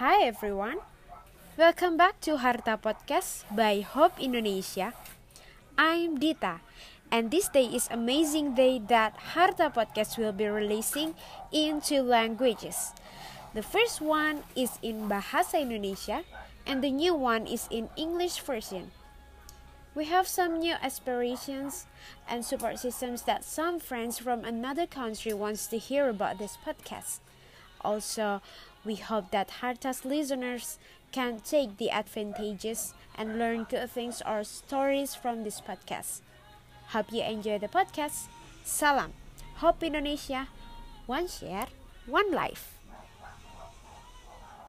everyone. Welcome back to Harta Podcast by Hope Indonesia. I'm Dita, and this day is amazing day that Harta Podcast will be releasing in two languages. The first one is in Bahasa Indonesia and the new one is in English version. We have some new aspirations and support systems that some friends from another country wants to hear about this podcast. Also, we hope that Harta's listeners can take the advantages and learn good things or stories from this podcast. Hope you enjoy the podcast. Salam. Hope Indonesia. One share, one life.